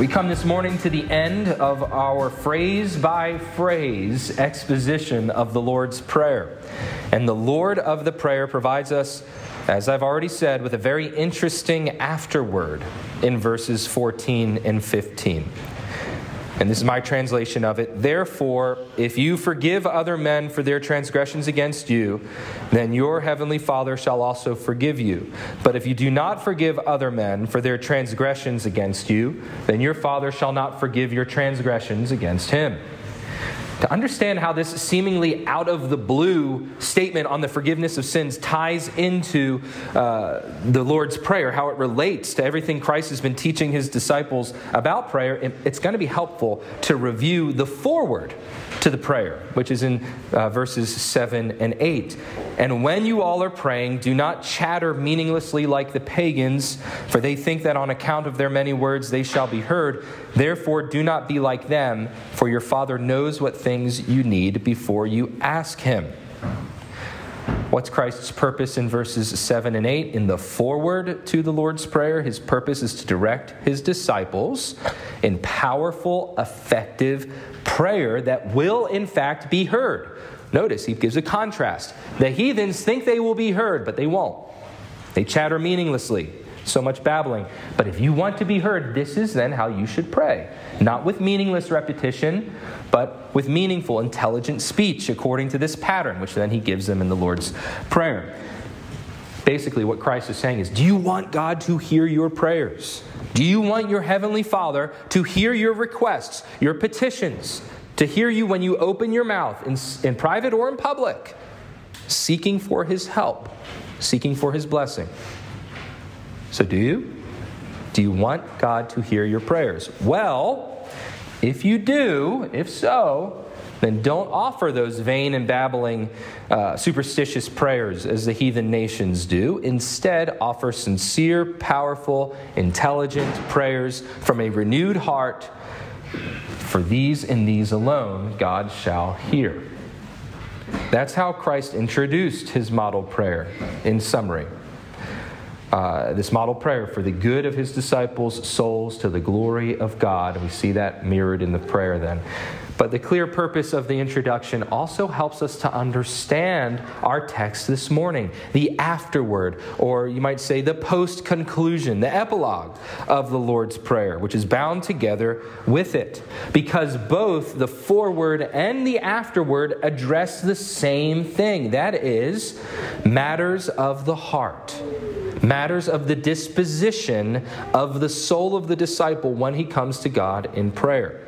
We come this morning to the end of our phrase by phrase exposition of the Lord's Prayer. And the Lord of the Prayer provides us, as I've already said, with a very interesting afterword in verses 14 and 15. And this is my translation of it. Therefore, if you forgive other men for their transgressions against you, then your heavenly Father shall also forgive you. But if you do not forgive other men for their transgressions against you, then your Father shall not forgive your transgressions against him to understand how this seemingly out of the blue statement on the forgiveness of sins ties into uh, the Lord's Prayer, how it relates to everything Christ has been teaching his disciples about prayer, it's going to be helpful to review the foreword to the prayer, which is in uh, verses 7 and 8. And when you all are praying, do not chatter meaninglessly like the pagans, for they think that on account of their many words they shall be heard. Therefore, do not be like them, for your Father knows what things you need before you ask Him. What's Christ's purpose in verses 7 and 8? In the foreword to the Lord's Prayer, his purpose is to direct his disciples in powerful, effective prayer that will, in fact, be heard. Notice he gives a contrast. The heathens think they will be heard, but they won't. They chatter meaninglessly so much babbling. But if you want to be heard, this is then how you should pray. Not with meaningless repetition, but with meaningful, intelligent speech according to this pattern, which then he gives them in the Lord's Prayer. Basically, what Christ is saying is Do you want God to hear your prayers? Do you want your Heavenly Father to hear your requests, your petitions, to hear you when you open your mouth in, in private or in public, seeking for His help, seeking for His blessing? So, do you? Do you want God to hear your prayers? Well, if you do, if so, then don't offer those vain and babbling, uh, superstitious prayers as the heathen nations do. Instead, offer sincere, powerful, intelligent prayers from a renewed heart. For these and these alone God shall hear. That's how Christ introduced his model prayer in summary uh, this model prayer for the good of his disciples' souls to the glory of God. We see that mirrored in the prayer then. But the clear purpose of the introduction also helps us to understand our text this morning, the afterword, or you might say the post conclusion, the epilogue of the Lord's Prayer, which is bound together with it. Because both the foreword and the afterword address the same thing that is, matters of the heart matters of the disposition of the soul of the disciple when he comes to God in prayer.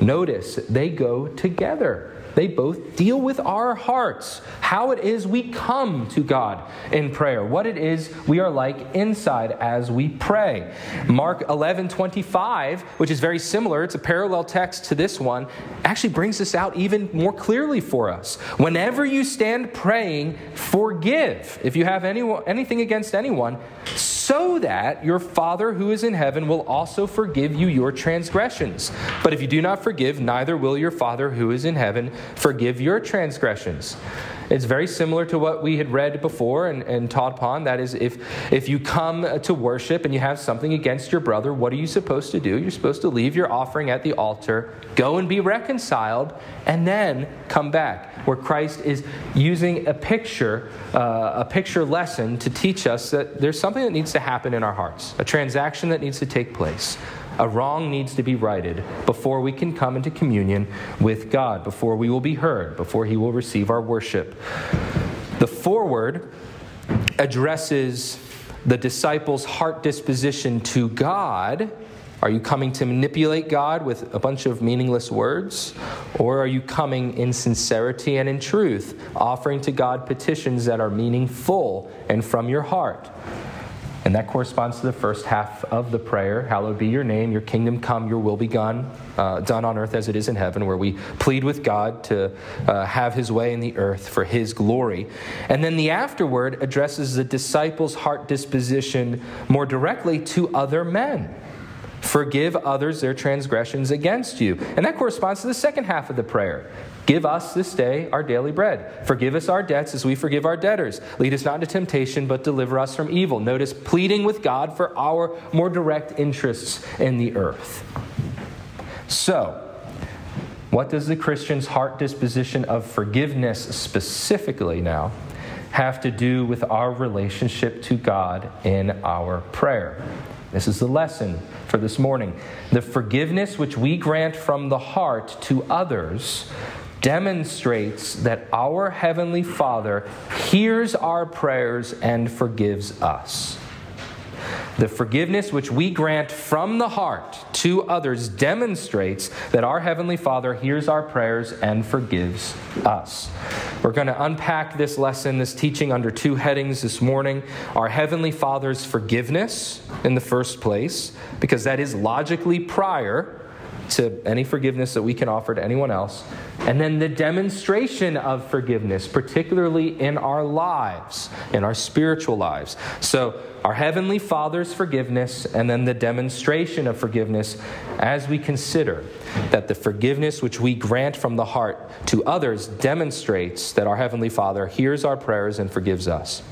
Notice they go together. They both deal with our hearts, how it is we come to God in prayer, what it is we are like inside as we pray. Mark 11 25, which is very similar, it's a parallel text to this one, actually brings this out even more clearly for us. Whenever you stand praying, forgive if you have anyone, anything against anyone that your Father who is in heaven will also forgive you your transgressions. But if you do not forgive, neither will your Father who is in heaven forgive your transgressions. It's very similar to what we had read before and, and taught upon. That is, if, if you come to worship and you have something against your brother, what are you supposed to do? You're supposed to leave your offering at the altar, go and be reconciled, and then come back. Where Christ is using a picture, uh, a picture lesson to teach us that there's something that needs to happen in our hearts, a transaction that needs to take place. A wrong needs to be righted before we can come into communion with God, before we will be heard, before He will receive our worship. The foreword addresses the disciples' heart disposition to God. Are you coming to manipulate God with a bunch of meaningless words? Or are you coming in sincerity and in truth, offering to God petitions that are meaningful and from your heart? And that corresponds to the first half of the prayer Hallowed be your name, your kingdom come, your will be done, uh, done on earth as it is in heaven, where we plead with God to uh, have his way in the earth for his glory. And then the afterword addresses the disciples' heart disposition more directly to other men. Forgive others their transgressions against you. And that corresponds to the second half of the prayer. Give us this day our daily bread. Forgive us our debts as we forgive our debtors. Lead us not into temptation, but deliver us from evil. Notice pleading with God for our more direct interests in the earth. So, what does the Christian's heart disposition of forgiveness specifically now have to do with our relationship to God in our prayer? This is the lesson for this morning. The forgiveness which we grant from the heart to others demonstrates that our Heavenly Father hears our prayers and forgives us. The forgiveness which we grant from the heart to others demonstrates that our Heavenly Father hears our prayers and forgives us. We're going to unpack this lesson, this teaching, under two headings this morning our Heavenly Father's forgiveness in the first place, because that is logically prior to any forgiveness that we can offer to anyone else. And then the demonstration of forgiveness, particularly in our lives, in our spiritual lives. So, our Heavenly Father's forgiveness, and then the demonstration of forgiveness as we consider that the forgiveness which we grant from the heart to others demonstrates that our Heavenly Father hears our prayers and forgives us.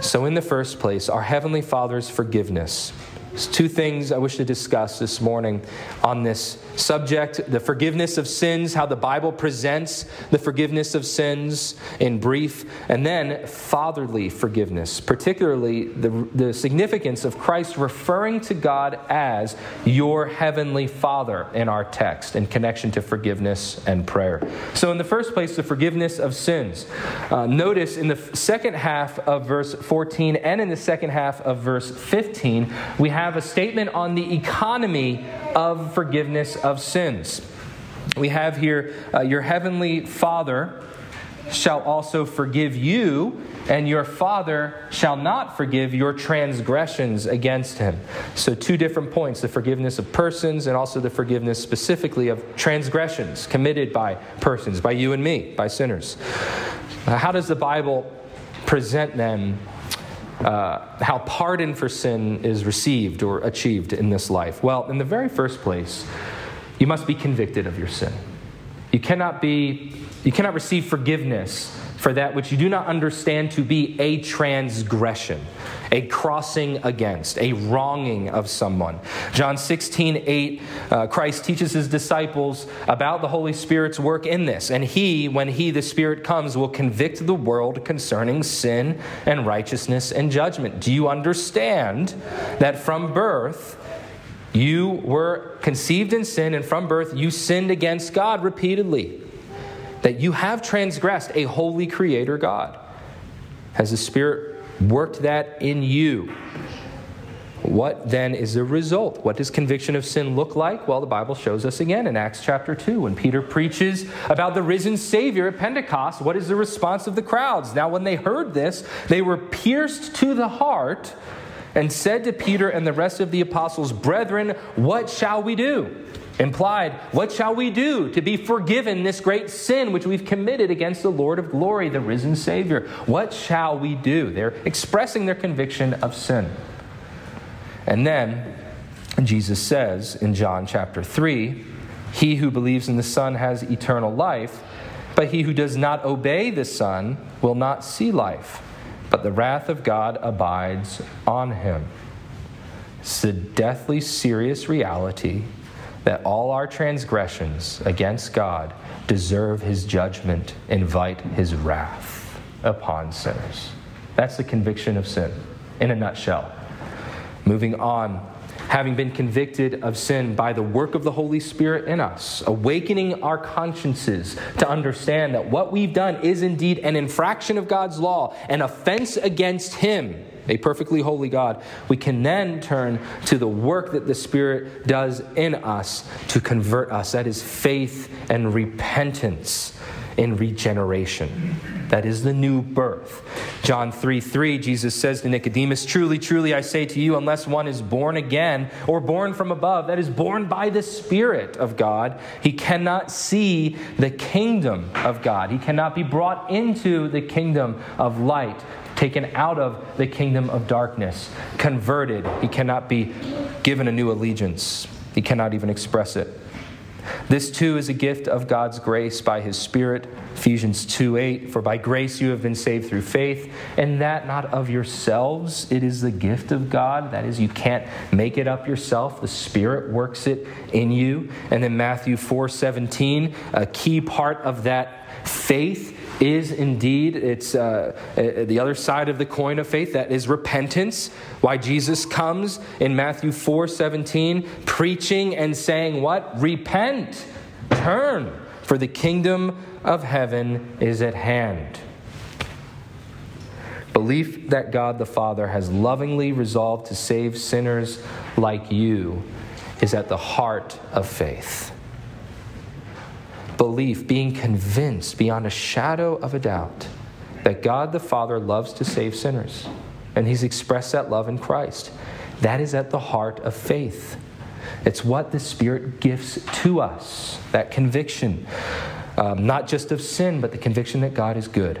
So, in the first place, our Heavenly Father's forgiveness there's two things I wish to discuss this morning on this subject the forgiveness of sins, how the Bible presents the forgiveness of sins in brief, and then fatherly forgiveness, particularly the, the significance of Christ referring to God as your heavenly Father in our text in connection to forgiveness and prayer. So, in the first place, the forgiveness of sins. Uh, notice in the second half of verse 14 and in the second half of verse 15, we have have a statement on the economy of forgiveness of sins. We have here, uh, Your heavenly Father shall also forgive you, and your Father shall not forgive your transgressions against him. So, two different points the forgiveness of persons, and also the forgiveness specifically of transgressions committed by persons, by you and me, by sinners. How does the Bible present them uh, how pardon for sin is received or achieved in this life? Well, in the very first place, you must be convicted of your sin. You cannot be, you cannot receive forgiveness for that which you do not understand to be a transgression, a crossing against, a wronging of someone. John 16, 8, uh, Christ teaches his disciples about the Holy Spirit's work in this. And he, when he, the Spirit, comes, will convict the world concerning sin and righteousness and judgment. Do you understand that from birth, you were conceived in sin, and from birth you sinned against God repeatedly that you have transgressed a holy creator God. Has the Spirit worked that in you? What then is the result? What does conviction of sin look like? Well, the Bible shows us again in Acts chapter 2 when Peter preaches about the risen Savior at Pentecost. What is the response of the crowds? Now, when they heard this, they were pierced to the heart and said to Peter and the rest of the apostles, Brethren, what shall we do? Implied, what shall we do to be forgiven this great sin which we've committed against the Lord of glory, the risen Savior? What shall we do? They're expressing their conviction of sin. And then Jesus says in John chapter 3 He who believes in the Son has eternal life, but he who does not obey the Son will not see life, but the wrath of God abides on him. It's a deathly serious reality that all our transgressions against God deserve his judgment, invite his wrath upon sinners. That's the conviction of sin in a nutshell. Moving on, having been convicted of sin by the work of the Holy Spirit in us, awakening our consciences to understand that what we've done is indeed an infraction of God's law, an offense against Him a perfectly holy God, we can then turn to the work that the Spirit does in us to convert us. That is faith and repentance in regeneration. That is the new birth. John 3 3, Jesus says to Nicodemus, Truly, truly, I say to you, unless one is born again or born from above, that is, born by the Spirit of God, he cannot see the kingdom of God. He cannot be brought into the kingdom of light, taken out of the kingdom of darkness, converted. He cannot be given a new allegiance, he cannot even express it. This too is a gift of God's grace by his Spirit. Ephesians 2 8, for by grace you have been saved through faith, and that not of yourselves. It is the gift of God. That is, you can't make it up yourself. The Spirit works it in you. And then Matthew 4 17, a key part of that faith is indeed it's uh, uh, the other side of the coin of faith that is repentance. Why jesus comes in matthew 4 17 preaching and saying what? Repent. Turn for the kingdom of heaven is at hand. Belief that god the father has lovingly resolved to save sinners like you is at the heart of faith belief, being convinced beyond a shadow of a doubt that God the Father loves to save sinners, and He's expressed that love in Christ. That is at the heart of faith. It's what the Spirit gives to us that conviction, um, not just of sin, but the conviction that God is good.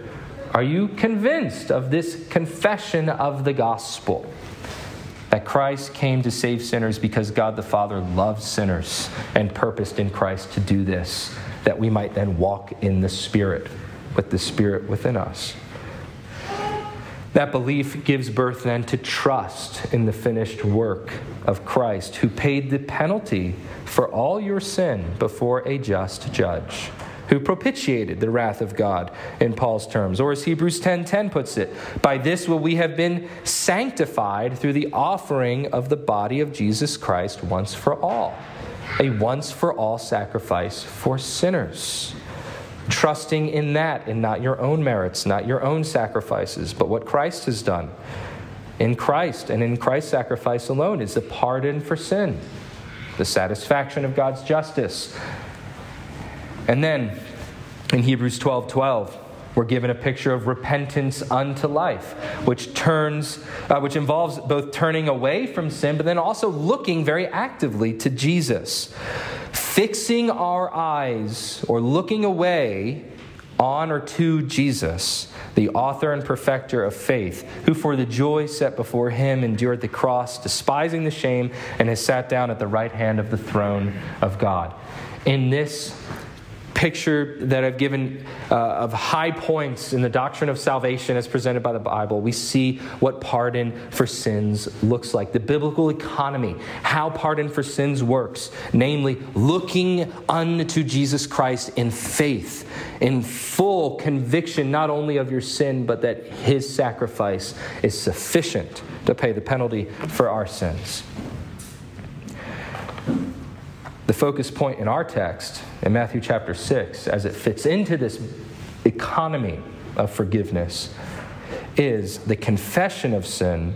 Are you convinced of this confession of the gospel? That Christ came to save sinners because God the Father loves sinners and purposed in Christ to do this, that we might then walk in the Spirit, with the Spirit within us. That belief gives birth then to trust in the finished work of Christ, who paid the penalty for all your sin before a just judge who propitiated the wrath of God in Paul's terms. Or as Hebrews 10:10 10, 10 puts it, by this will we have been sanctified through the offering of the body of Jesus Christ once for all. A once for all sacrifice for sinners. Trusting in that and not your own merits, not your own sacrifices, but what Christ has done. In Christ and in Christ's sacrifice alone is the pardon for sin, the satisfaction of God's justice, and then in Hebrews 12 12, we're given a picture of repentance unto life, which turns, uh, which involves both turning away from sin, but then also looking very actively to Jesus, fixing our eyes or looking away on or to Jesus, the author and perfecter of faith, who for the joy set before him endured the cross, despising the shame, and has sat down at the right hand of the throne of God. In this picture that I've given uh, of high points in the doctrine of salvation as presented by the Bible, we see what pardon for sins looks like. The biblical economy, how pardon for sins works, namely, looking unto Jesus Christ in faith, in full conviction not only of your sin, but that his sacrifice is sufficient to pay the penalty for our sins. The focus point in our text in Matthew chapter 6, as it fits into this economy of forgiveness, is the confession of sin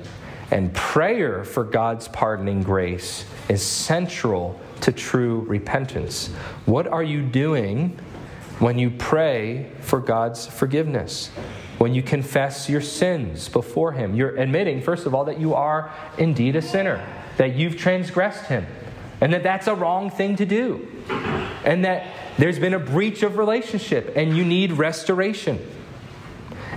and prayer for God's pardoning grace is central to true repentance. What are you doing when you pray for God's forgiveness? When you confess your sins before Him, you're admitting, first of all, that you are indeed a sinner, that you've transgressed Him and that that's a wrong thing to do, and that there's been a breach of relationship and you need restoration.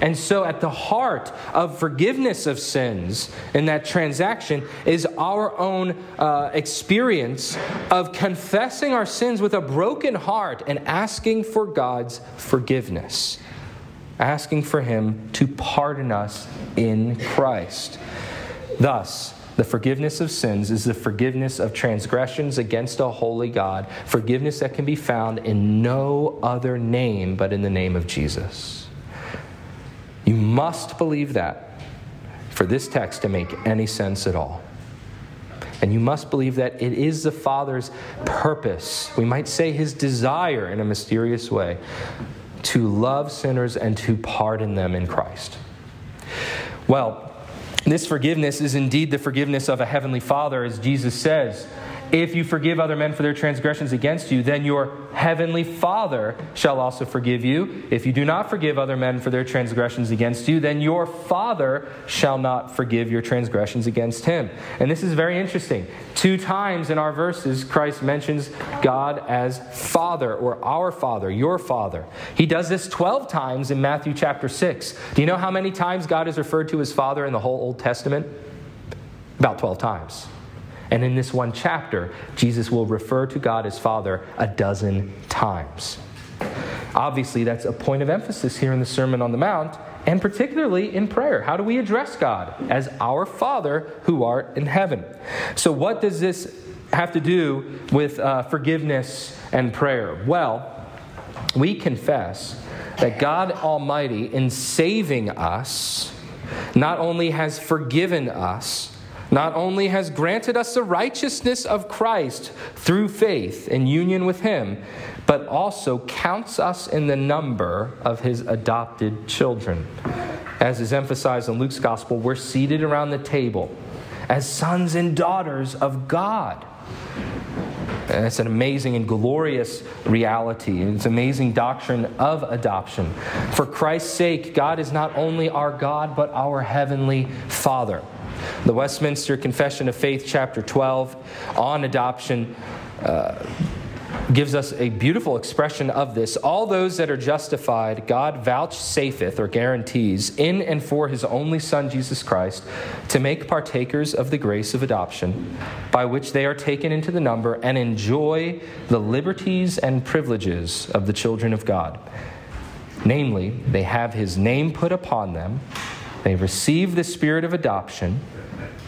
And so, at the heart of forgiveness of sins in that transaction is our own uh, experience of confessing our sins with a broken heart and asking for God's forgiveness, asking for Him to pardon us in Christ. Thus, The forgiveness of sins is the forgiveness of transgressions against a holy God, forgiveness that can be found in no other name but in the name of Jesus. You must believe that for this text to make any sense at all. And you must believe that it is the Father's purpose, we might say his desire in a mysterious way, to love sinners and to pardon them in Christ. Well, this forgiveness is indeed the forgiveness of a heavenly Father, as Jesus says. If you forgive other men for their transgressions against you, then your heavenly Father shall also forgive you. If you do not forgive other men for their transgressions against you, then your Father shall not forgive your transgressions against him. And this is very interesting. Two times in our verses, Christ mentions God as Father or our Father, your Father. He does this 12 times in Matthew chapter 6. Do you know how many times God is referred to as Father in the whole Old Testament? About 12 times. And in this one chapter, Jesus will refer to God as Father a dozen times. Obviously, that's a point of emphasis here in the Sermon on the Mount, and particularly in prayer. How do we address God? As our Father who art in heaven. So, what does this have to do with uh, forgiveness and prayer? Well, we confess that God Almighty, in saving us, not only has forgiven us, not only has granted us the righteousness of Christ through faith in union with Him, but also counts us in the number of His adopted children. As is emphasized in Luke's Gospel, we're seated around the table as sons and daughters of God. And it's an amazing and glorious reality. It's amazing doctrine of adoption. For Christ's sake, God is not only our God, but our heavenly Father. The Westminster Confession of Faith, chapter 12, on adoption. Uh, gives us a beautiful expression of this. All those that are justified, God vouchsafeth or guarantees in and for his only Son, Jesus Christ, to make partakers of the grace of adoption, by which they are taken into the number and enjoy the liberties and privileges of the children of God. Namely, they have his name put upon them, they receive the spirit of adoption,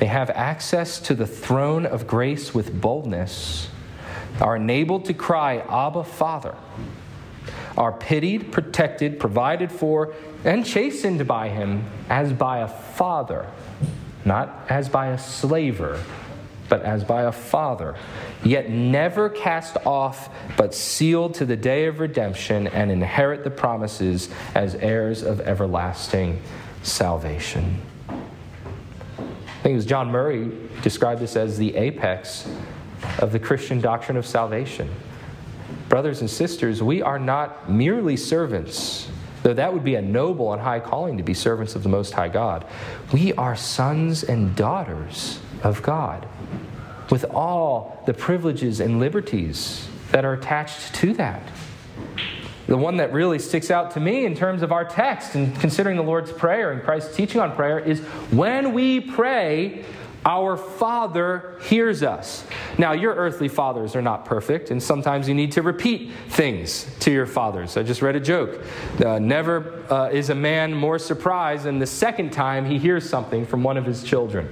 they have access to the throne of grace with boldness, are enabled to cry, Abba, Father, are pitied, protected, provided for, and chastened by him as by a father, not as by a slaver, but as by a father, yet never cast off, but sealed to the day of redemption and inherit the promises as heirs of everlasting salvation. I think it was John Murray described this as the apex of the Christian doctrine of salvation. Brothers and sisters, we are not merely servants, though that would be a noble and high calling to be servants of the Most High God. We are sons and daughters of God with all the privileges and liberties that are attached to that the one that really sticks out to me in terms of our text and considering the Lord's Prayer and Christ's teaching on prayer is when we pray, our Father hears us. Now, your earthly fathers are not perfect, and sometimes you need to repeat things to your fathers. I just read a joke. Uh, never uh, is a man more surprised than the second time he hears something from one of his children.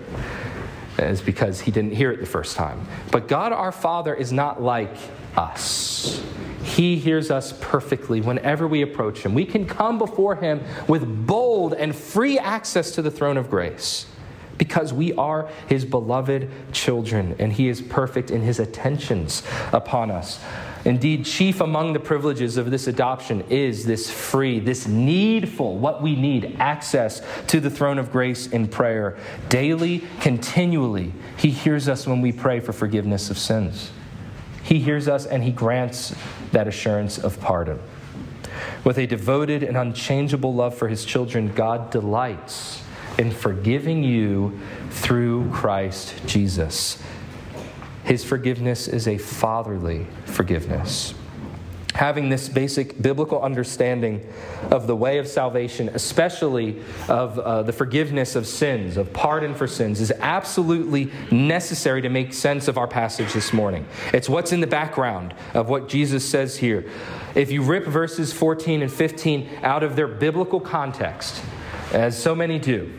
It's because he didn't hear it the first time. But God our Father is not like us. He hears us perfectly whenever we approach Him. We can come before Him with bold and free access to the throne of grace because we are His beloved children and He is perfect in His attentions upon us. Indeed, chief among the privileges of this adoption is this free, this needful, what we need, access to the throne of grace in prayer. Daily, continually, He hears us when we pray for forgiveness of sins. He hears us and He grants that assurance of pardon. With a devoted and unchangeable love for His children, God delights in forgiving you through Christ Jesus. His forgiveness is a fatherly forgiveness having this basic biblical understanding of the way of salvation, especially of uh, the forgiveness of sins, of pardon for sins, is absolutely necessary to make sense of our passage this morning. It's what's in the background of what Jesus says here. If you rip verses 14 and 15 out of their biblical context, as so many do,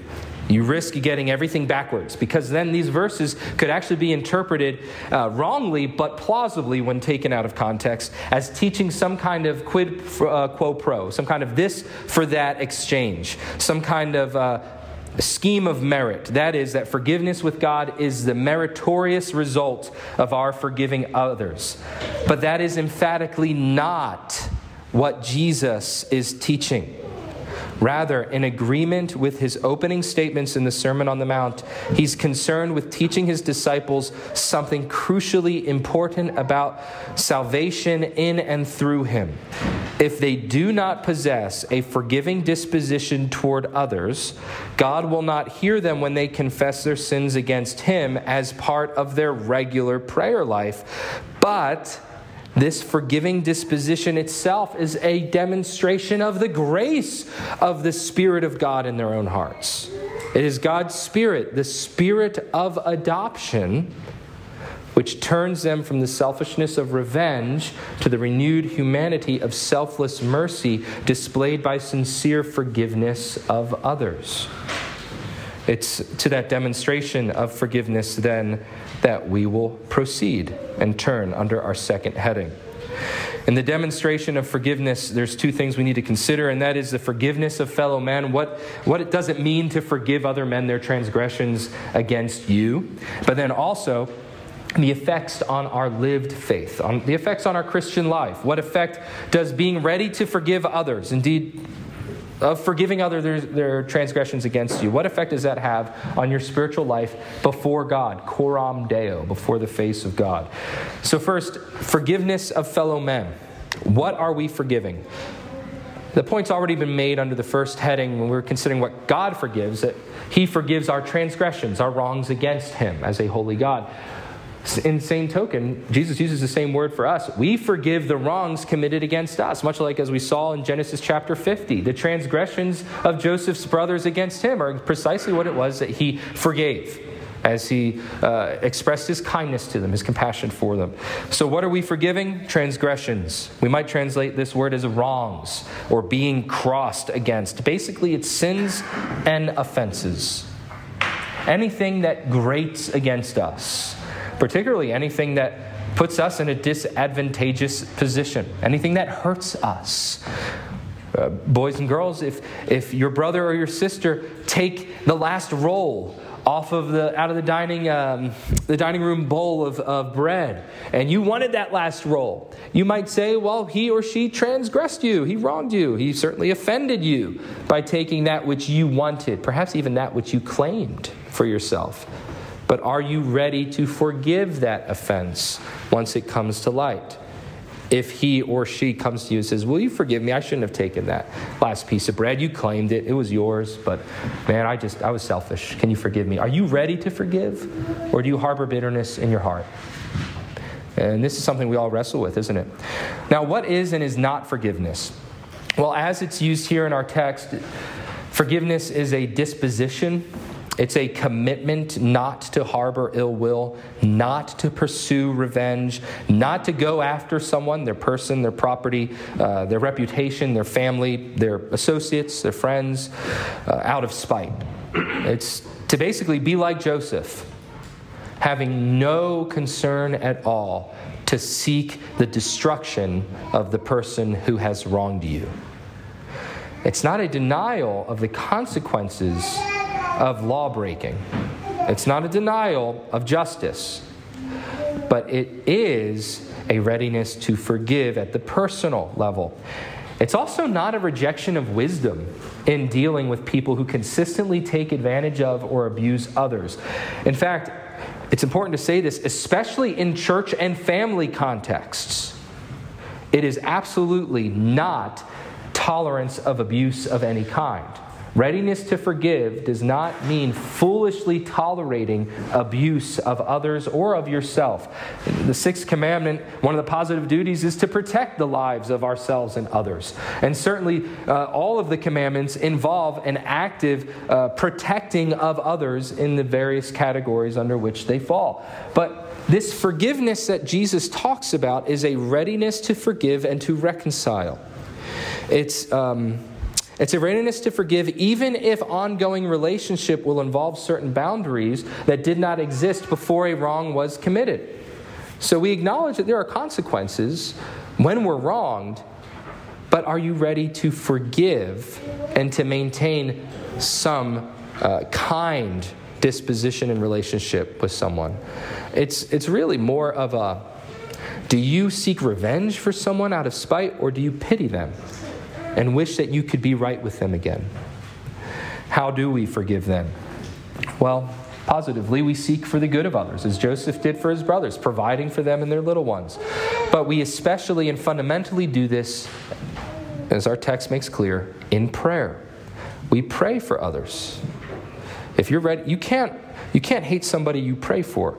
You risk getting everything backwards because then these verses could actually be interpreted uh, wrongly but plausibly when taken out of context as teaching some kind of quid uh, quo pro, some kind of this for that exchange, some kind of uh, scheme of merit. That is, that forgiveness with God is the meritorious result of our forgiving others. But that is emphatically not what Jesus is teaching. Rather, in agreement with his opening statements in the Sermon on the Mount, he's concerned with teaching his disciples something crucially important about salvation in and through him. If they do not possess a forgiving disposition toward others, God will not hear them when they confess their sins against him as part of their regular prayer life, but this forgiving disposition itself is a demonstration of the grace of the Spirit of God in their own hearts. It is God's Spirit, the Spirit of adoption, which turns them from the selfishness of revenge to the renewed humanity of selfless mercy displayed by sincere forgiveness of others. It's to that demonstration of forgiveness then that we will proceed and turn under our second heading. In the demonstration of forgiveness, there's two things we need to consider, and that is the forgiveness of fellow men, what, what it does it mean to forgive other men their transgressions against you, but then also the effects on our lived faith, on the effects on our Christian life. What effect does being ready to forgive others, indeed of forgiving others their, transgressions against you. What effect does that have on your spiritual life before God? Coram Deo, before the face of God. So, first, forgiveness of fellow men. What are we forgiving? The point's already been made under the first heading when we're considering what God forgives, that He forgives our transgressions, our wrongs against Him as a holy God. In same token, Jesus uses the same word for us. We forgive the wrongs committed against us, much like as we saw in Genesis chapter 50. The transgressions of Joseph's brothers against him are precisely what it was that he forgave as he uh, expressed his kindness to them, his compassion for them. So, what are we forgiving? Transgressions. We might translate this word as wrongs or being crossed against. Basically, it's sins and offenses. Anything that grates against us particularly anything that puts us in a disadvantageous position, anything that hurts us. Uh, boys and girls, if, if your brother or your sister take the last roll off of the out of the dining um, the dining room bowl of, of bread and you wanted that last roll you might say well he or she transgressed you. He wronged you. He certainly offended you by taking that which you wanted perhaps even that which you claimed for yourself but are you ready to forgive that offense once it comes to light? If he or she comes to you and says, Will you forgive me? I shouldn't have taken that last piece of bread. You claimed it, it was yours, but man, I just, I was selfish. Can you forgive me? Are you ready to forgive? Or do you harbor bitterness in your heart? And this is something we all wrestle with, isn't it? Now, what is and is not forgiveness? Well, as it's used here in our text, forgiveness is a disposition it's a commitment not to harbor ill will, not to pursue revenge, not to go after someone, their person, their property, uh, their reputation, their family, their associates, their friends, uh, out of spite. It's to basically be like Joseph, having no concern at all to seek the destruction of the person who has wronged you. It's not a denial of the consequences of law breaking. It's not a denial of justice, but it is a readiness to forgive at the personal level. It's also not a rejection of wisdom in dealing with people who consistently take advantage of or abuse others. In fact, it's important to say this, especially in church and family contexts. It is absolutely not tolerance of abuse of any kind. Readiness to forgive does not mean foolishly tolerating abuse of others or of yourself. The sixth commandment, one of the positive duties, is to protect the lives of ourselves and others. And certainly, uh, all of the commandments involve an active uh, protecting of others in the various categories under which they fall. But this forgiveness that Jesus talks about is a readiness to forgive and to reconcile. It's. Um, It's a readiness to forgive even if ongoing relationship will involve certain boundaries that did not exist before a wrong was committed. So we acknowledge that there are consequences when we're wronged, but are you ready to forgive and to maintain some uh, kind disposition and relationship with someone? It's, it's really more of a do you seek revenge for someone out of spite or do you pity them? And wish that you could be right with them again. How do we forgive them? Well, positively, we seek for the good of others, as Joseph did for his brothers, providing for them and their little ones. But we especially and fundamentally do this, as our text makes clear, in prayer. We pray for others. If you're ready, you can't, you can't hate somebody you pray for.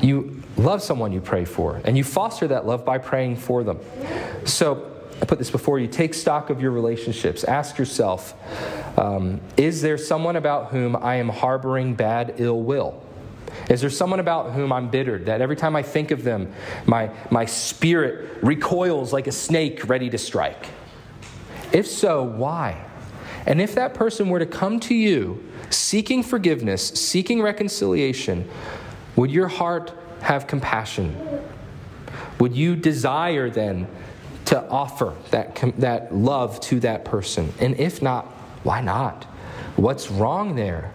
You love someone you pray for, and you foster that love by praying for them. So, I put this before you. Take stock of your relationships. Ask yourself um, Is there someone about whom I am harboring bad ill will? Is there someone about whom I'm bitter that every time I think of them, my, my spirit recoils like a snake ready to strike? If so, why? And if that person were to come to you seeking forgiveness, seeking reconciliation, would your heart have compassion? Would you desire then to offer that, that love to that person? And if not, why not? What's wrong there?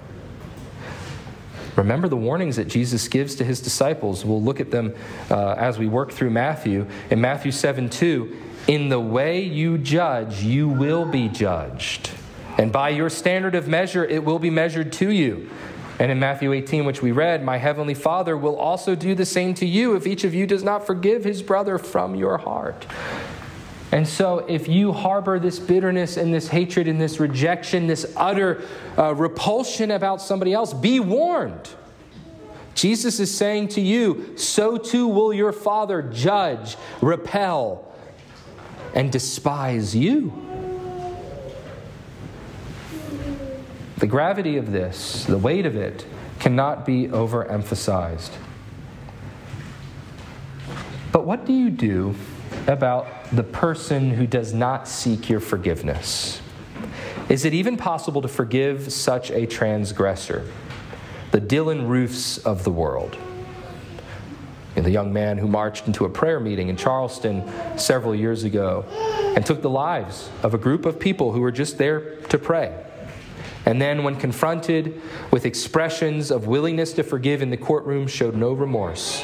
Remember the warnings that Jesus gives to his disciples. We'll look at them uh, as we work through Matthew. In Matthew 7 2, in the way you judge, you will be judged. And by your standard of measure, it will be measured to you. And in Matthew 18, which we read, my heavenly Father will also do the same to you if each of you does not forgive his brother from your heart. And so, if you harbor this bitterness and this hatred and this rejection, this utter uh, repulsion about somebody else, be warned. Jesus is saying to you, so too will your Father judge, repel, and despise you. The gravity of this, the weight of it, cannot be overemphasized. But what do you do about the person who does not seek your forgiveness? Is it even possible to forgive such a transgressor? The Dylann Roofs of the world. the young man who marched into a prayer meeting in Charleston several years ago and took the lives of a group of people who were just there to pray. And then, when confronted with expressions of willingness to forgive in the courtroom, showed no remorse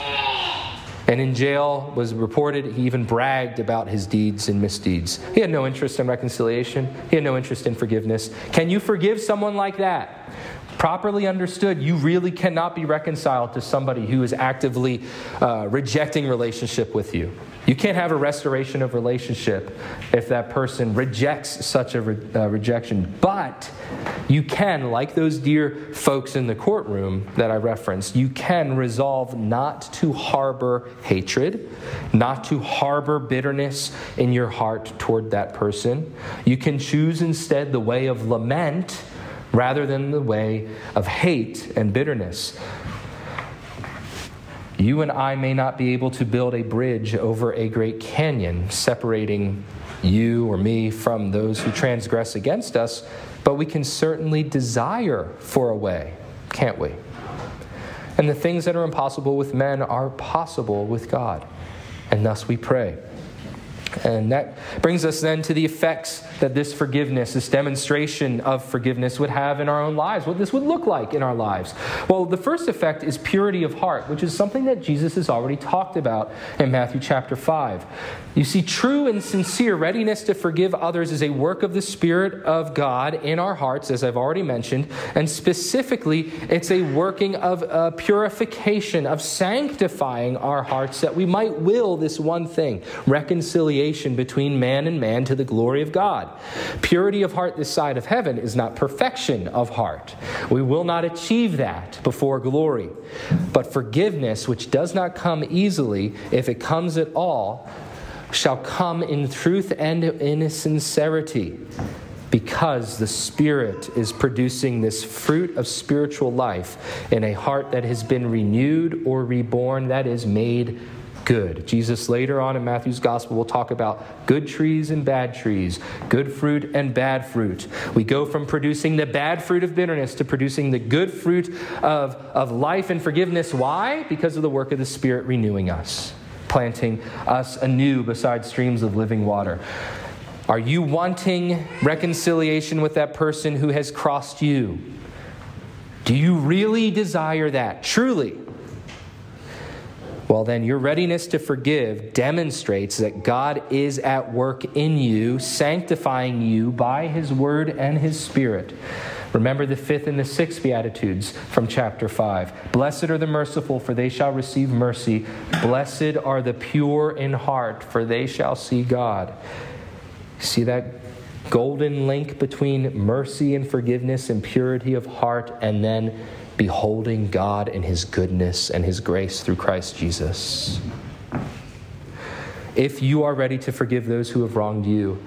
and in jail was reported he even bragged about his deeds and misdeeds. He had no interest in reconciliation, he had no interest in forgiveness. Can you forgive someone like that? Properly understood, you really cannot be reconciled to somebody who is actively uh, rejecting relationship with you. You can't have a restoration of relationship if that person rejects such a re- uh, rejection. But you can, like those dear folks in the courtroom that I referenced, you can resolve not to harbor hatred, not to harbor bitterness in your heart toward that person. You can choose instead the way of lament rather than the way of hate and bitterness. You and I may not be able to build a bridge over a great canyon separating you or me from those who transgress against us, but we can certainly desire for a way, can't we? And the things that are impossible with men are possible with God. And thus we pray. And that brings us then to the effects that this forgiveness, this demonstration of forgiveness, would have in our own lives, what this would look like in our lives. Well, the first effect is purity of heart, which is something that Jesus has already talked about in Matthew chapter 5. You see, true and sincere readiness to forgive others is a work of the Spirit of God in our hearts, as I've already mentioned, and specifically, it's a working of uh, purification, of sanctifying our hearts that we might will this one thing reconciliation between man and man to the glory of God. God. Purity of heart this side of heaven is not perfection of heart. We will not achieve that before glory. But forgiveness, which does not come easily, if it comes at all, shall come in truth and in sincerity because the Spirit is producing this fruit of spiritual life in a heart that has been renewed or reborn, that is, made good. Jesus later on in Matthew's gospel will talk about good trees and bad trees, good fruit and bad fruit. We go from producing the bad fruit of bitterness to producing the good fruit of, of life and forgiveness. Why? Because of the work of the Spirit renewing us, planting us anew beside streams of living water. Are you wanting reconciliation with that person who has crossed you? Do you really desire that? Truly? Well, then, your readiness to forgive demonstrates that God is at work in you, sanctifying you by His Word and His Spirit. Remember the fifth and the sixth Beatitudes from chapter 5. Blessed are the merciful, for they shall receive mercy. Blessed are the pure in heart, for they shall see God. See that golden link between mercy and forgiveness and purity of heart, and then beholding God in his goodness and his grace through Christ Jesus. If you are ready to forgive those who have wronged you,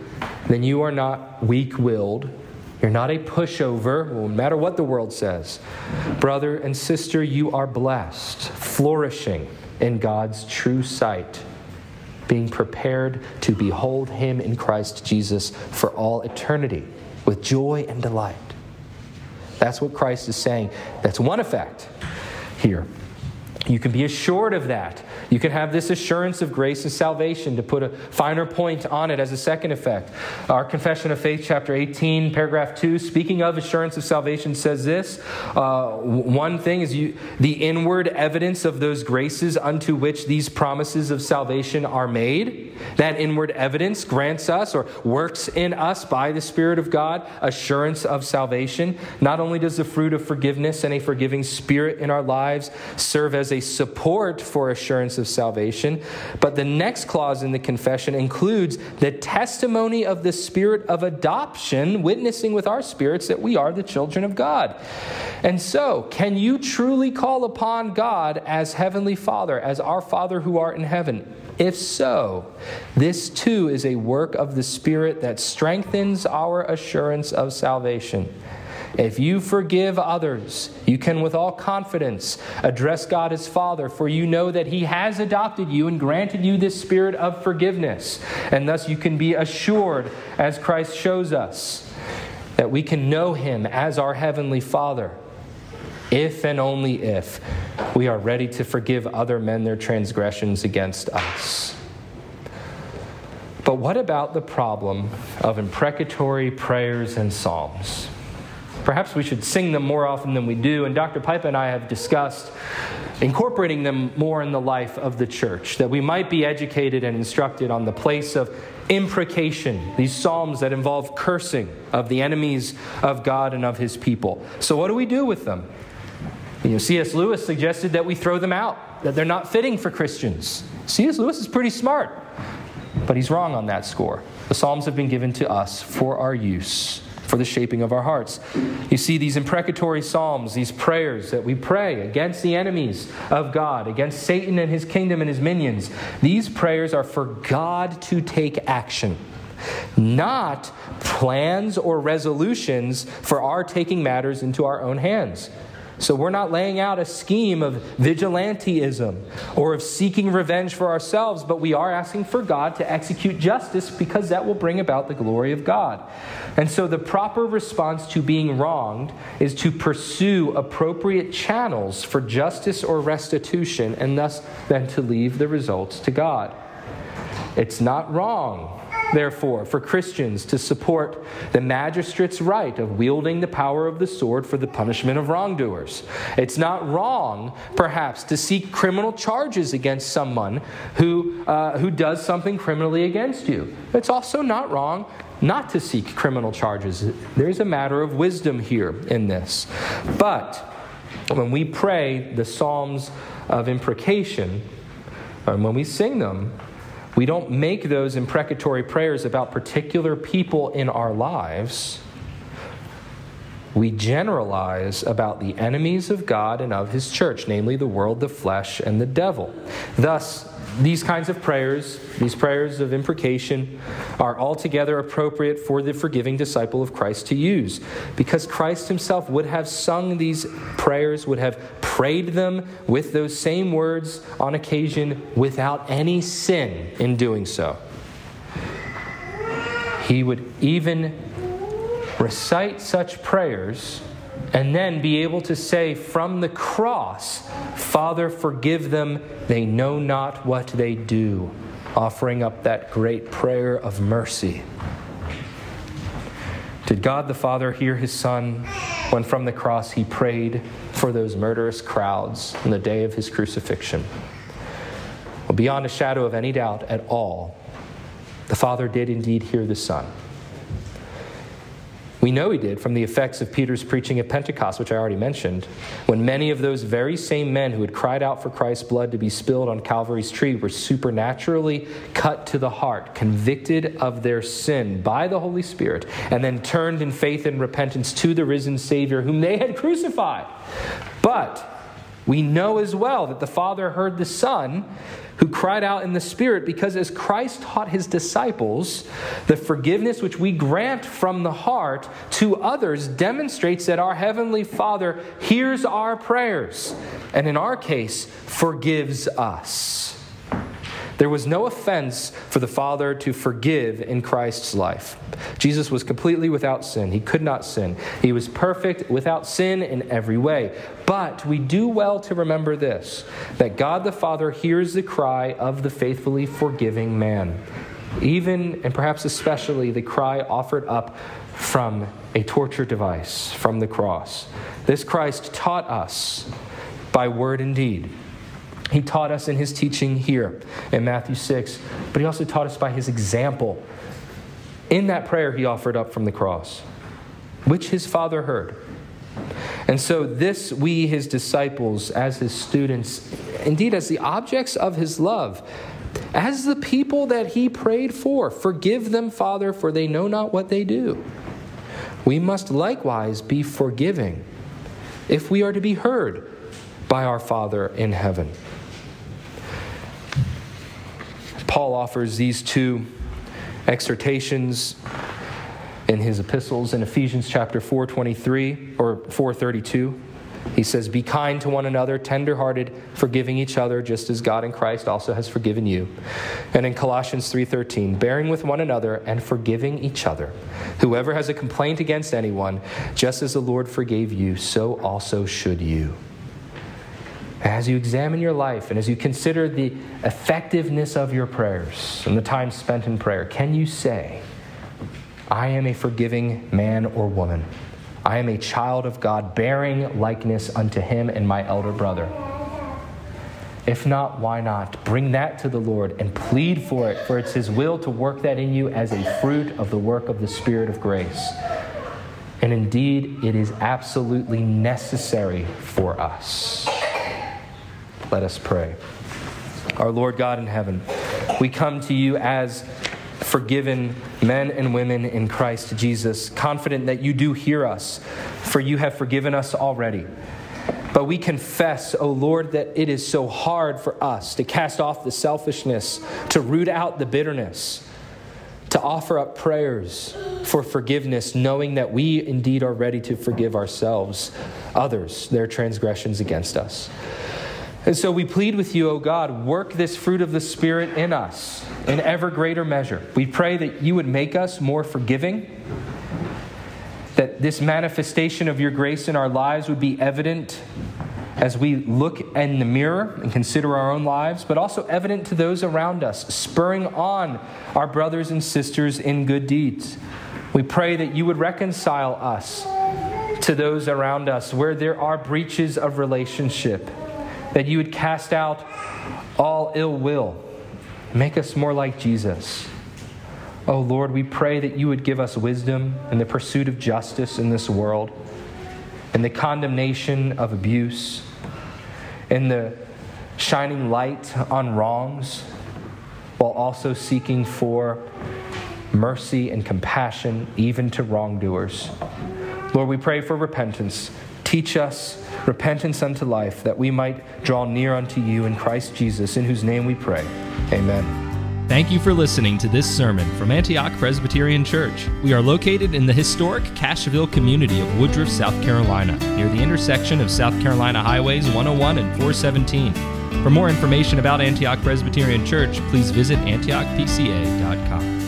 then you are not weak willed. You're not a pushover, no matter what the world says. Brother and sister, you are blessed, flourishing in God's true sight, being prepared to behold Him in Christ Jesus for all eternity with joy and delight. That's what Christ is saying. That's one effect here. You can be assured of that. You can have this assurance of grace and salvation to put a finer point on it as a second effect. Our Confession of Faith, chapter 18, paragraph 2, speaking of assurance of salvation, says this uh, One thing is you, the inward evidence of those graces unto which these promises of salvation are made. That inward evidence grants us or works in us by the Spirit of God assurance of salvation. Not only does the fruit of forgiveness and a forgiving spirit in our lives serve as a support for assurance of salvation. But the next clause in the confession includes the testimony of the spirit of adoption, witnessing with our spirits that we are the children of God. And so, can you truly call upon God as Heavenly Father, as our Father who art in heaven? If so, this too is a work of the Spirit that strengthens our assurance of salvation. If you forgive others, you can with all confidence address God as Father, for you know that He has adopted you and granted you this spirit of forgiveness. And thus you can be assured, as Christ shows us, that we can know Him as our Heavenly Father. If and only if we are ready to forgive other men their transgressions against us. But what about the problem of imprecatory prayers and psalms? Perhaps we should sing them more often than we do. And Dr. Pipe and I have discussed incorporating them more in the life of the church, that we might be educated and instructed on the place of imprecation, these psalms that involve cursing of the enemies of God and of his people. So, what do we do with them? You know, C.S. Lewis suggested that we throw them out, that they're not fitting for Christians. C.S. Lewis is pretty smart, but he's wrong on that score. The Psalms have been given to us for our use for the shaping of our hearts. You see these imprecatory psalms, these prayers that we pray against the enemies of God, against Satan and his kingdom and his minions. These prayers are for God to take action, not plans or resolutions for our taking matters into our own hands. So we're not laying out a scheme of vigilanteism or of seeking revenge for ourselves, but we are asking for God to execute justice because that will bring about the glory of God. And so the proper response to being wronged is to pursue appropriate channels for justice or restitution and thus then to leave the results to God. It's not wrong therefore, for Christians to support the magistrate's right of wielding the power of the sword for the punishment of wrongdoers. It's not wrong, perhaps, to seek criminal charges against someone who, uh, who does something criminally against you. It's also not wrong not to seek criminal charges. There's a matter of wisdom here in this. But when we pray the Psalms of imprecation, and when we sing them, we don't make those imprecatory prayers about particular people in our lives. We generalize about the enemies of God and of his church, namely the world, the flesh, and the devil. Thus, these kinds of prayers, these prayers of imprecation, are altogether appropriate for the forgiving disciple of Christ to use because Christ himself would have sung these prayers, would have prayed them with those same words on occasion without any sin in doing so. He would even recite such prayers and then be able to say from the cross, Father, forgive them, they know not what they do, offering up that great prayer of mercy. Did God the Father hear his Son when from the cross he prayed for those murderous crowds on the day of his crucifixion? Well, beyond a shadow of any doubt at all, the Father did indeed hear the Son. We know he did from the effects of Peter's preaching at Pentecost, which I already mentioned, when many of those very same men who had cried out for Christ's blood to be spilled on Calvary's tree were supernaturally cut to the heart, convicted of their sin by the Holy Spirit, and then turned in faith and repentance to the risen Savior whom they had crucified. But we know as well that the Father heard the Son who cried out in the Spirit because as Christ taught his disciples, the forgiveness which we grant from the heart to others demonstrates that our Heavenly Father hears our prayers and, in our case, forgives us. There was no offense for the Father to forgive in Christ's life. Jesus was completely without sin. He could not sin. He was perfect, without sin in every way. But we do well to remember this that God the Father hears the cry of the faithfully forgiving man, even and perhaps especially the cry offered up from a torture device, from the cross. This Christ taught us by word and deed he taught us in his teaching here in Matthew 6, but he also taught us by his example in that prayer he offered up from the cross, which his Father heard. And so, this we, his disciples, as his students, indeed as the objects of his love, as the people that he prayed for, forgive them, Father, for they know not what they do. We must likewise be forgiving if we are to be heard by our Father in heaven. Paul offers these two exhortations in his epistles in Ephesians chapter 4:23 or 4:32. He says, "Be kind to one another, tenderhearted, forgiving each other, just as God in Christ also has forgiven you." And in Colossians 3:13, "Bearing with one another and forgiving each other. Whoever has a complaint against anyone, just as the Lord forgave you, so also should you." As you examine your life and as you consider the effectiveness of your prayers and the time spent in prayer, can you say, I am a forgiving man or woman? I am a child of God, bearing likeness unto him and my elder brother. If not, why not? Bring that to the Lord and plead for it, for it's His will to work that in you as a fruit of the work of the Spirit of grace. And indeed, it is absolutely necessary for us. Let us pray. Our Lord God in heaven, we come to you as forgiven men and women in Christ Jesus, confident that you do hear us, for you have forgiven us already. But we confess, O oh Lord, that it is so hard for us to cast off the selfishness, to root out the bitterness, to offer up prayers for forgiveness, knowing that we indeed are ready to forgive ourselves, others, their transgressions against us. And so we plead with you, O God, work this fruit of the Spirit in us in ever greater measure. We pray that you would make us more forgiving, that this manifestation of your grace in our lives would be evident as we look in the mirror and consider our own lives, but also evident to those around us, spurring on our brothers and sisters in good deeds. We pray that you would reconcile us to those around us where there are breaches of relationship that you would cast out all ill will, make us more like Jesus. Oh Lord, we pray that you would give us wisdom in the pursuit of justice in this world, in the condemnation of abuse, in the shining light on wrongs, while also seeking for mercy and compassion even to wrongdoers. Lord, we pray for repentance Teach us repentance unto life, that we might draw near unto you in Christ Jesus, in whose name we pray. Amen. Thank you for listening to this sermon from Antioch Presbyterian Church. We are located in the historic Cashville community of Woodruff, South Carolina, near the intersection of South Carolina Highways 101 and 417. For more information about Antioch Presbyterian Church, please visit antiochpca.com.